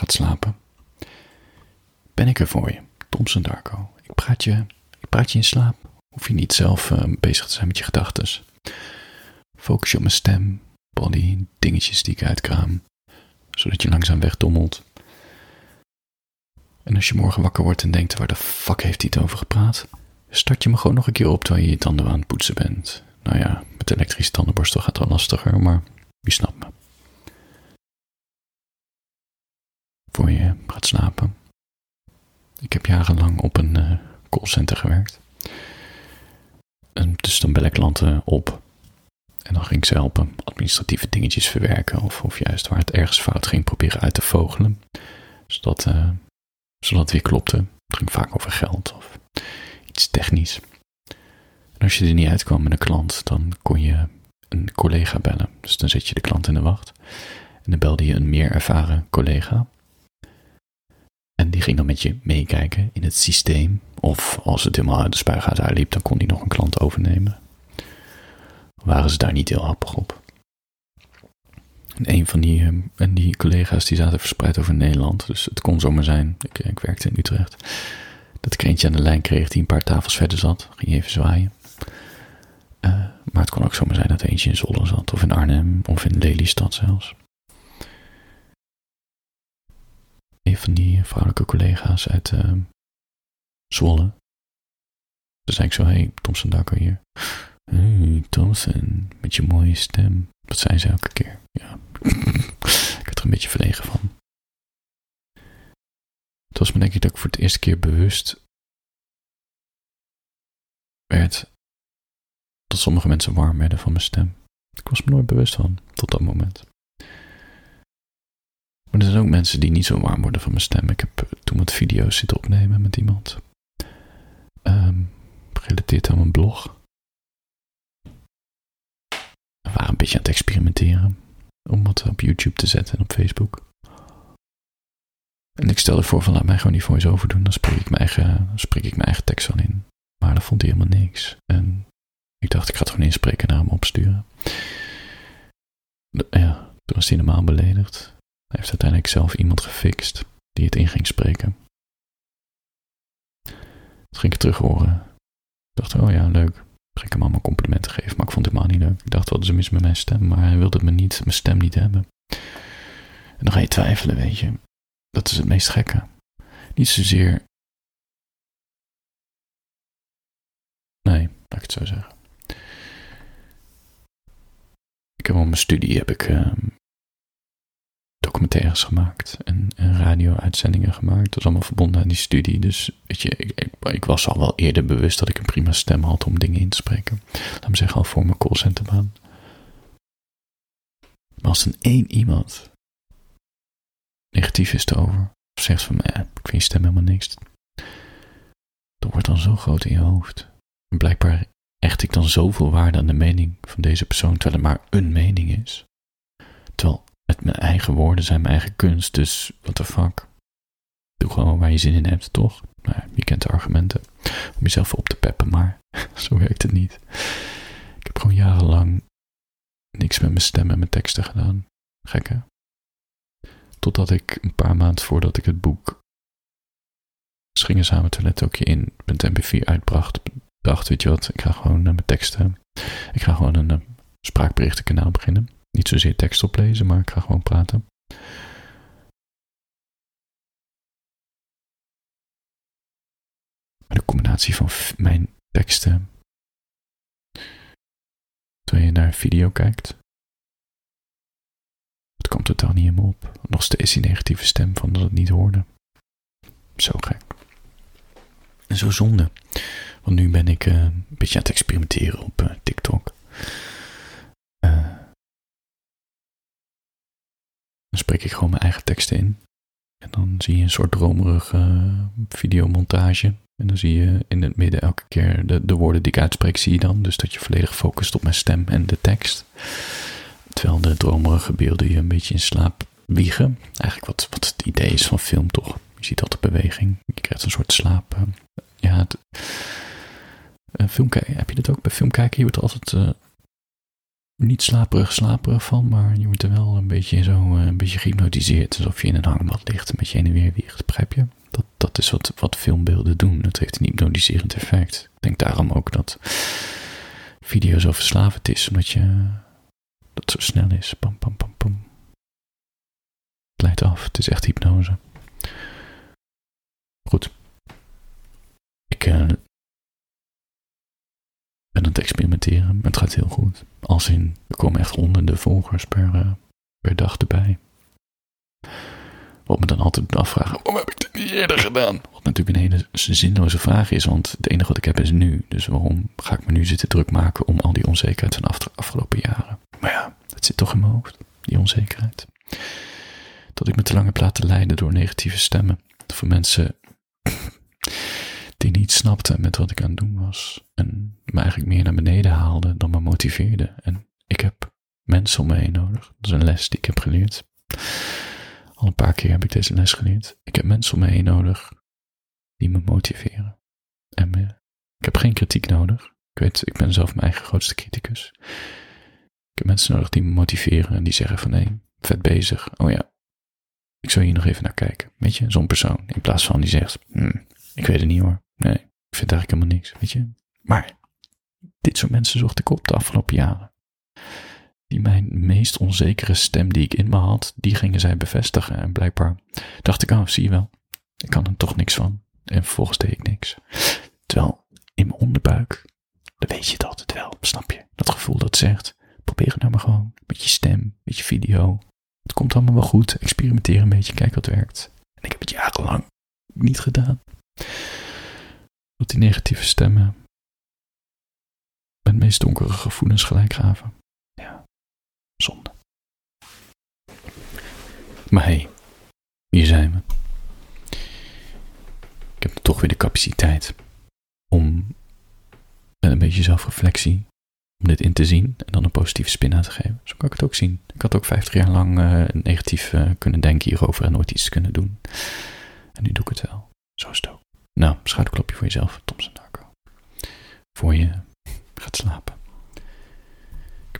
gaat slapen, ben ik er voor je, Thompson Darko. Ik praat je, ik praat je in slaap. Hoef je niet zelf uh, bezig te zijn met je gedachten. Focus je op mijn stem, body, dingetjes die ik uitkraam, zodat je langzaam wegdommelt. En als je morgen wakker wordt en denkt, waar de fuck heeft hij het over gepraat? Start je me gewoon nog een keer op terwijl je je tanden aan het poetsen bent. Nou ja, met elektrische tandenborstel gaat wel lastiger, maar wie snapt me. Voor je gaat slapen. Ik heb jarenlang op een uh, callcenter gewerkt. En dus dan bel ik klanten op. En dan ging ik ze helpen administratieve dingetjes verwerken. Of, of juist waar het ergens fout ging, proberen uit te vogelen. Zodat, uh, zodat het weer klopte. Het ging vaak over geld of iets technisch. En als je er niet uitkwam met een klant, dan kon je een collega bellen. Dus dan zet je de klant in de wacht. En dan belde je een meer ervaren collega. Die ging dan met je meekijken in het systeem. Of als het helemaal uit de spuigaat uitliep, dan kon die nog een klant overnemen. Waren ze daar niet heel happig op. En een van die, ehm, en die collega's die zaten verspreid over Nederland. Dus het kon zomaar zijn, ik, ik werkte in Utrecht, dat ik eentje aan de lijn kreeg die een paar tafels verder zat. Ging even zwaaien. Uh, maar het kon ook zomaar zijn dat eentje in Zolder zat, of in Arnhem, of in Lelystad zelfs. Een van die vrouwelijke collega's uit uh, Zwolle. Toen zei ik zo, hey, Thompson Dakker hier. Hey, Thompson, met je mooie stem. Dat zei ze elke keer. Ja, ik werd er een beetje verlegen van. Het was me denk ik dat ik voor het eerste keer bewust werd dat sommige mensen warm werden van mijn stem. Ik was me nooit bewust van, tot dat moment. Maar er zijn ook mensen die niet zo warm worden van mijn stem. Ik heb toen wat video's zitten opnemen met iemand. Um, gerelateerd aan mijn blog. We waren een beetje aan het experimenteren. Om wat op YouTube te zetten en op Facebook. En ik stelde voor van laat mij gewoon die voice-over doen. Dan spreek ik mijn eigen, spreek ik tekst al in. Maar dat vond hij helemaal niks. En ik dacht ik ga het gewoon inspreken en naar hem opsturen. Ja, toen was hij normaal beledigd. Heeft uiteindelijk zelf iemand gefixt die het in ging spreken. Toen ging ik terug horen. Ik dacht, oh ja, leuk. Ging ik hem allemaal complimenten geven, maar ik vond het helemaal niet leuk. Ik dacht, wat is er mis met mijn stem? Maar hij wilde me niet, mijn stem niet hebben. En dan ga je twijfelen, weet je. Dat is het meest gekke. Niet zozeer. Nee, laat ik het zo zeggen. Ik heb op mijn studie heb ik uh, documentaires gemaakt en, en radio-uitzendingen gemaakt. Dat is allemaal verbonden aan die studie. Dus weet je, ik, ik, ik, was al wel eerder bewust dat ik een prima stem had om dingen in te spreken. Laat me zeggen, al voor mijn callcenterbaan. Maar als een één iemand negatief is erover, of zegt van, eh, ik vind je stem helemaal niks, dat wordt dan zo groot in je hoofd. En blijkbaar echt ik dan zoveel waarde aan de mening van deze persoon, terwijl het maar een mening is. Terwijl het mijn eigen woorden zijn, mijn eigen kunst, dus what the fuck. Doe gewoon waar je zin in hebt, toch? Nou, je kent de argumenten om jezelf op te peppen, maar zo werkt het niet. Ik heb gewoon jarenlang niks met mijn stem en mijn teksten gedaan. Gekke. Totdat ik een paar maanden voordat ik het boek Schingen samen toilet ook in .mp4 uitbracht, dacht, weet je wat, ik ga gewoon naar mijn teksten, ik ga gewoon een uh, spraakberichtenkanaal beginnen. Niet zozeer tekst oplezen, maar ik ga gewoon praten. De combinatie van mijn teksten, terwijl je naar een video kijkt, het komt totaal niet me op. Nog steeds die negatieve stem van dat het niet hoorde. Zo gek. En zo zonde. Want nu ben ik uh, een beetje aan het experimenteren op uh, TikTok. Dan spreek ik gewoon mijn eigen teksten in. En dan zie je een soort dromerige videomontage. En dan zie je in het midden elke keer de, de woorden die ik uitspreek, zie je dan. Dus dat je volledig focust op mijn stem en de tekst. Terwijl de dromerige beelden je een beetje in slaap wiegen. Eigenlijk wat, wat het idee is van film, toch? Je ziet altijd beweging. Je krijgt een soort slaap. ja, het, uh, film heb je dat ook bij film kijken? Je wordt altijd niet slaperig, slaperig van, maar je wordt er wel een beetje zo, een beetje gehypnotiseerd. Alsof je in een hangmat ligt, een beetje heen en weer wiegt, begrijp je? Dat, dat is wat, wat filmbeelden doen. Het heeft een hypnotiserend effect. Ik denk daarom ook dat video zo verslavend is, omdat je dat zo snel is. Pam, pam, pam, pam. Het leidt af. Het is echt hypnose. Goed. Ik uh, experimenteren. Het gaat heel goed. Als in, er komen echt honderden volgers per, uh, per dag erbij. Wat me dan altijd afvragen, waarom heb ik dit niet eerder gedaan? Wat natuurlijk een hele zinloze vraag is, want het enige wat ik heb is nu. Dus waarom ga ik me nu zitten druk maken om al die onzekerheid van de afgelopen jaren? Maar ja, het zit toch in mijn hoofd, die onzekerheid. Dat ik me te lang heb laten leiden door negatieve stemmen. Voor mensen die niet snapten met wat ik aan het doen was. En me eigenlijk meer naar beneden haalden dan me motiveerden. En ik heb mensen om me heen nodig. Dat is een les die ik heb geleerd. Al een paar keer heb ik deze les geleerd. Ik heb mensen om me heen nodig die me motiveren. En me, ik heb geen kritiek nodig. Ik weet, ik ben zelf mijn eigen grootste criticus. Ik heb mensen nodig die me motiveren en die zeggen van hé, vet bezig. Oh ja, ik zou hier nog even naar kijken. Weet je, zo'n persoon. In plaats van die zegt, hm, ik weet het niet hoor. Nee, ik vind eigenlijk helemaal niks, weet je. Maar dit soort mensen zocht ik op de afgelopen jaren die mijn meest onzekere stem die ik in me had, die gingen zij bevestigen. En blijkbaar dacht ik, oh, zie je wel, ik kan er toch niks van. En vervolgens deed ik niks. Terwijl in mijn onderbuik, dan weet je het altijd wel, snap je? Dat gevoel dat zegt, probeer het nou maar gewoon. Met je stem, met je video. Het komt allemaal wel goed. Experimenteer een beetje, kijk wat werkt. En ik heb het jarenlang niet gedaan. Dat die negatieve stemmen mijn meest donkere gevoelens gelijk gaven. Zonde. Maar hé, hey, hier zijn we. Ik heb toch weer de capaciteit om met een beetje zelfreflectie, om dit in te zien en dan een positieve spin aan te geven. Zo kan ik het ook zien. Ik had ook 50 jaar lang uh, negatief uh, kunnen denken hierover en nooit iets kunnen doen. En nu doe ik het wel. Zo is het ook. Nou, schouderklopje voor jezelf, Thompson Darko. Voor je gaat slapen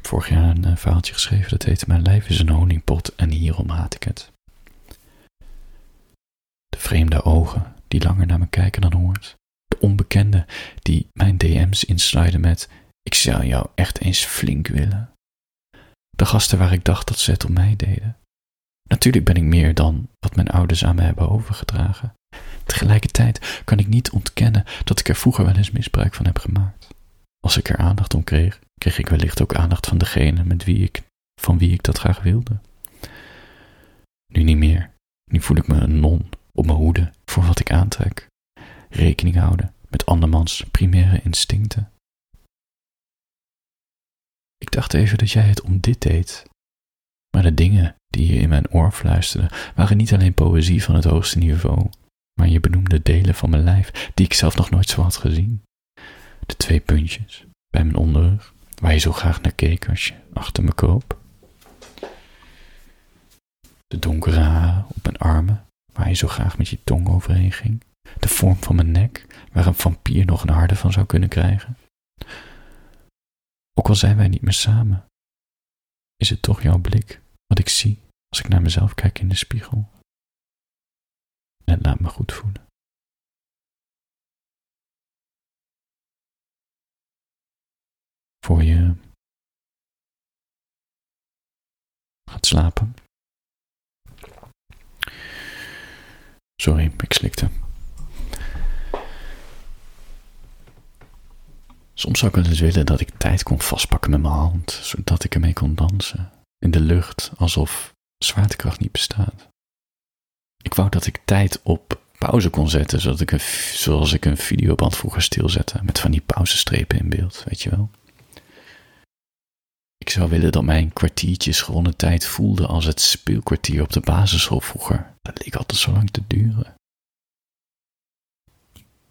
heb vorig jaar een uh, verhaaltje geschreven dat heette Mijn lijf is een honingpot en hierom haat ik het. De vreemde ogen die langer naar me kijken dan hoort. De onbekende die mijn DM's insliden met ik zou jou echt eens flink willen. De gasten waar ik dacht dat ze het om mij deden. Natuurlijk ben ik meer dan wat mijn ouders aan me hebben overgedragen. Tegelijkertijd kan ik niet ontkennen dat ik er vroeger wel eens misbruik van heb gemaakt. Als ik er aandacht om kreeg, kreeg ik wellicht ook aandacht van degene met wie ik, van wie ik dat graag wilde. Nu niet meer. Nu voel ik me een non op mijn hoede voor wat ik aantrek. Rekening houden met andermans primaire instincten. Ik dacht even dat jij het om dit deed. Maar de dingen die je in mijn oor fluisterde waren niet alleen poëzie van het hoogste niveau, maar je benoemde delen van mijn lijf die ik zelf nog nooit zo had gezien. De twee puntjes bij mijn onderrug, waar je zo graag naar keek als je achter me kroop. De donkere haren op mijn armen, waar je zo graag met je tong overheen ging. De vorm van mijn nek, waar een vampier nog een harde van zou kunnen krijgen. Ook al zijn wij niet meer samen, is het toch jouw blik wat ik zie als ik naar mezelf kijk in de spiegel. En laat me goed voelen. voor je gaat slapen. Sorry, ik slikte. Soms zou ik wel eens willen dat ik tijd kon vastpakken met mijn hand, zodat ik ermee kon dansen. In de lucht, alsof zwaartekracht niet bestaat. Ik wou dat ik tijd op pauze kon zetten, zodat ik een, zoals ik een videoband vroeger stilzette, met van die pauzestrepen in beeld, weet je wel. Ik zou willen dat mijn kwartiertjes gewonnen tijd voelde als het speelkwartier op de basisschool vroeger. Dat leek altijd zo lang te duren.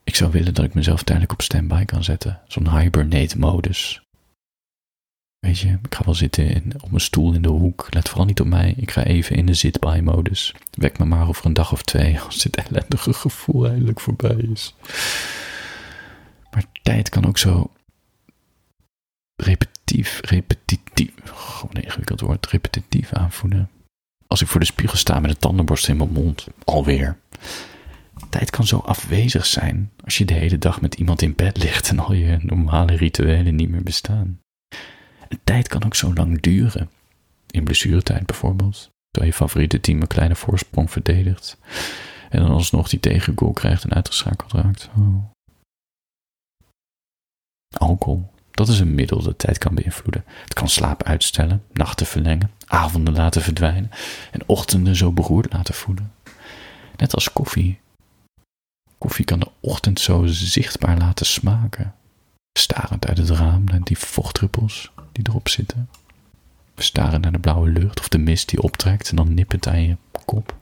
Ik zou willen dat ik mezelf tijdelijk op standby kan zetten, zo'n hibernate-modus. Weet je, ik ga wel zitten in, op mijn stoel in de hoek. Let vooral niet op mij. Ik ga even in de zit-by-modus. Wek me maar over een dag of twee als dit ellendige gevoel eindelijk voorbij is. Maar tijd kan ook zo repetitief repetitief, gewoon een ingewikkeld woord, repetitief aanvoelen. Als ik voor de spiegel sta met een tandenborstel in mijn mond, alweer. Tijd kan zo afwezig zijn als je de hele dag met iemand in bed ligt en al je normale rituelen niet meer bestaan. Tijd kan ook zo lang duren. In blessuretijd bijvoorbeeld, terwijl je favoriete team een kleine voorsprong verdedigt. En dan alsnog die tegengoal krijgt en uitgeschakeld raakt. Oh. Alcohol, dat is een middel dat tijd kan beïnvloeden. Het kan slaap uitstellen, nachten verlengen, avonden laten verdwijnen en ochtenden zo beroerd laten voelen. Net als koffie. Koffie kan de ochtend zo zichtbaar laten smaken. Starend uit het raam naar die vochtdruppels die erop zitten. We staren naar de blauwe lucht of de mist die optrekt en dan nippend aan je kop.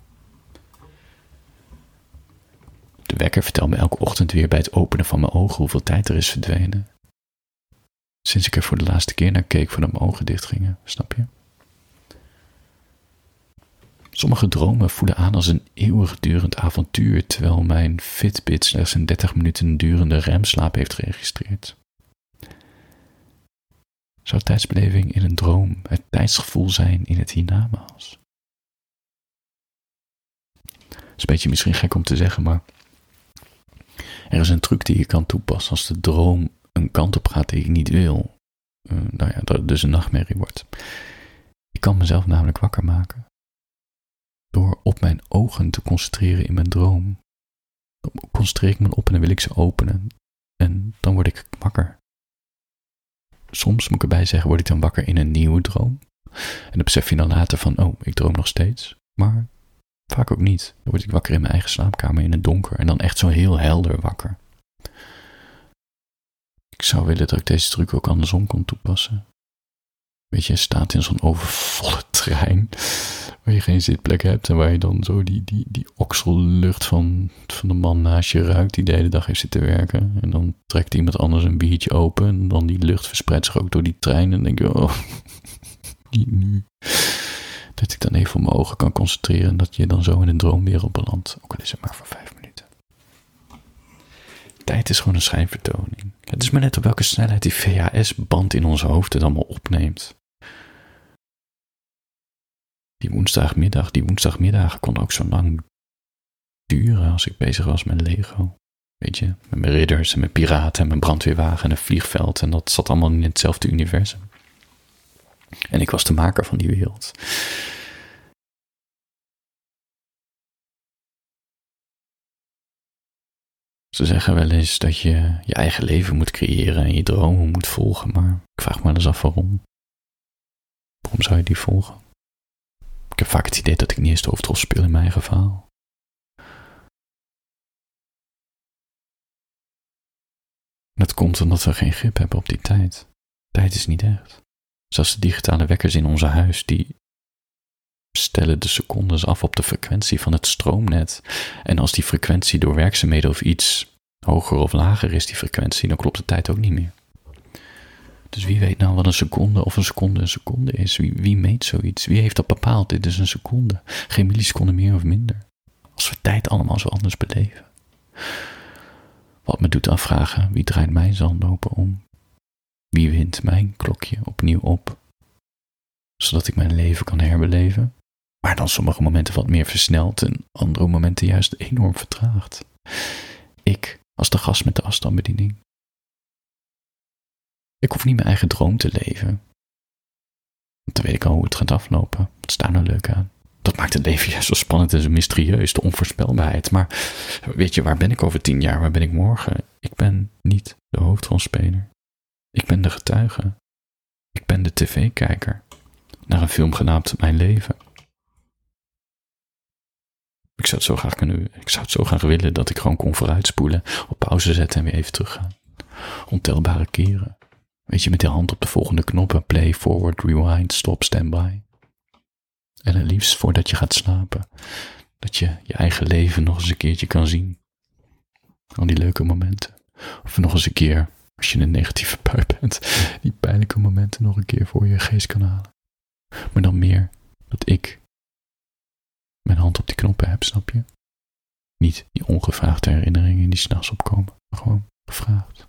De wekker vertelt me elke ochtend weer bij het openen van mijn ogen hoeveel tijd er is verdwenen. Sinds ik er voor de laatste keer naar keek voordat mijn ogen dicht gingen, snap je? Sommige dromen voelen aan als een eeuwigdurend avontuur, terwijl mijn Fitbit slechts een 30 minuten durende remslaap heeft geregistreerd. Zou tijdsbeleving in een droom het tijdsgevoel zijn in het hiernamaals? Het is een beetje misschien gek om te zeggen, maar er is een truc die je kan toepassen als de droom een kant op gaat die ik niet wil. Uh, nou ja, dat het dus een nachtmerrie wordt. Ik kan mezelf namelijk wakker maken. Door op mijn ogen te concentreren in mijn droom. Concentreer ik me op en dan wil ik ze openen. En dan word ik wakker. Soms, moet ik erbij zeggen, word ik dan wakker in een nieuwe droom. En dan besef je dan later van, oh, ik droom nog steeds. Maar vaak ook niet. Dan word ik wakker in mijn eigen slaapkamer in het donker. En dan echt zo heel helder wakker. Ik zou willen dat ik deze truc ook andersom kon toepassen. Weet je, je staat in zo'n overvolle trein waar je geen zitplek hebt en waar je dan zo die, die, die oksellucht van, van de man naast je ruikt die de hele dag heeft zitten werken. En dan trekt iemand anders een biertje open en dan die lucht verspreidt zich ook door die trein en dan denk je, oh, niet nu. Dat ik dan even op mijn ogen kan concentreren en dat je dan zo in een droomwereld belandt. Ook al is het maar voor vijf minuten. Tijd is gewoon een schijnvertoning. Het is maar net op welke snelheid die VHS-band in ons hoofd het allemaal opneemt. Die woensdagmiddag, die woensdagmiddagen konden ook zo lang duren als ik bezig was met Lego. Weet je, met mijn ridders en mijn piraten en mijn brandweerwagen en een vliegveld. En dat zat allemaal in hetzelfde universum. En ik was de maker van die wereld. Ze zeggen wel eens dat je je eigen leven moet creëren en je dromen moet volgen, maar ik vraag me eens af waarom. Waarom zou je die volgen? Ik heb vaak het idee dat ik niet eens de hoofdrol speel in mijn verhaal. Dat komt omdat we geen grip hebben op die tijd. Tijd is niet echt. Zelfs de digitale wekkers in onze huis, die stellen de secondes af op de frequentie van het stroomnet. En als die frequentie door werkzaamheden of iets hoger of lager is, die frequentie, dan klopt de tijd ook niet meer. Dus wie weet nou wat een seconde of een seconde een seconde is? Wie, wie meet zoiets? Wie heeft dat bepaald? Dit is een seconde. Geen milliseconde meer of minder. Als we tijd allemaal zo anders beleven. Wat me doet afvragen, wie draait mijn zandlopen om? Wie wint mijn klokje opnieuw op? Zodat ik mijn leven kan herbeleven? Maar dan sommige momenten wat meer versneld en andere momenten juist enorm vertraagd. Ik als de gast met de afstandsbediening. Ik hoef niet mijn eigen droom te leven. Dan weet ik al hoe het gaat aflopen. Wat staat nou leuk aan? Dat maakt het leven juist zo spannend en zo mysterieus, de onvoorspelbaarheid. Maar weet je, waar ben ik over tien jaar? Waar ben ik morgen? Ik ben niet de hoofdrolspeler. Ik ben de getuige. Ik ben de tv-kijker naar een film genaamd Mijn Leven. Ik zou, het zo graag kunnen, ik zou het zo graag willen dat ik gewoon kon vooruitspoelen, op pauze zetten en weer even teruggaan. Ontelbare keren. Weet je, met de hand op de volgende knoppen: play, forward, rewind, stop, standby. En het liefst voordat je gaat slapen, dat je je eigen leven nog eens een keertje kan zien. Al die leuke momenten. Of nog eens een keer, als je een negatieve pui bent, die pijnlijke momenten nog een keer voor je geest kan halen. Maar dan meer dat ik mijn hand op die knoppen heb, snap je? Niet die ongevraagde herinneringen die s'nachts opkomen, maar gewoon gevraagd.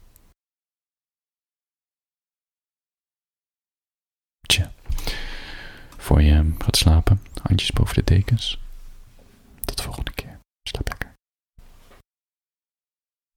voor je gaat slapen. Handjes boven de dekens. Tot de volgende keer. Slaap lekker.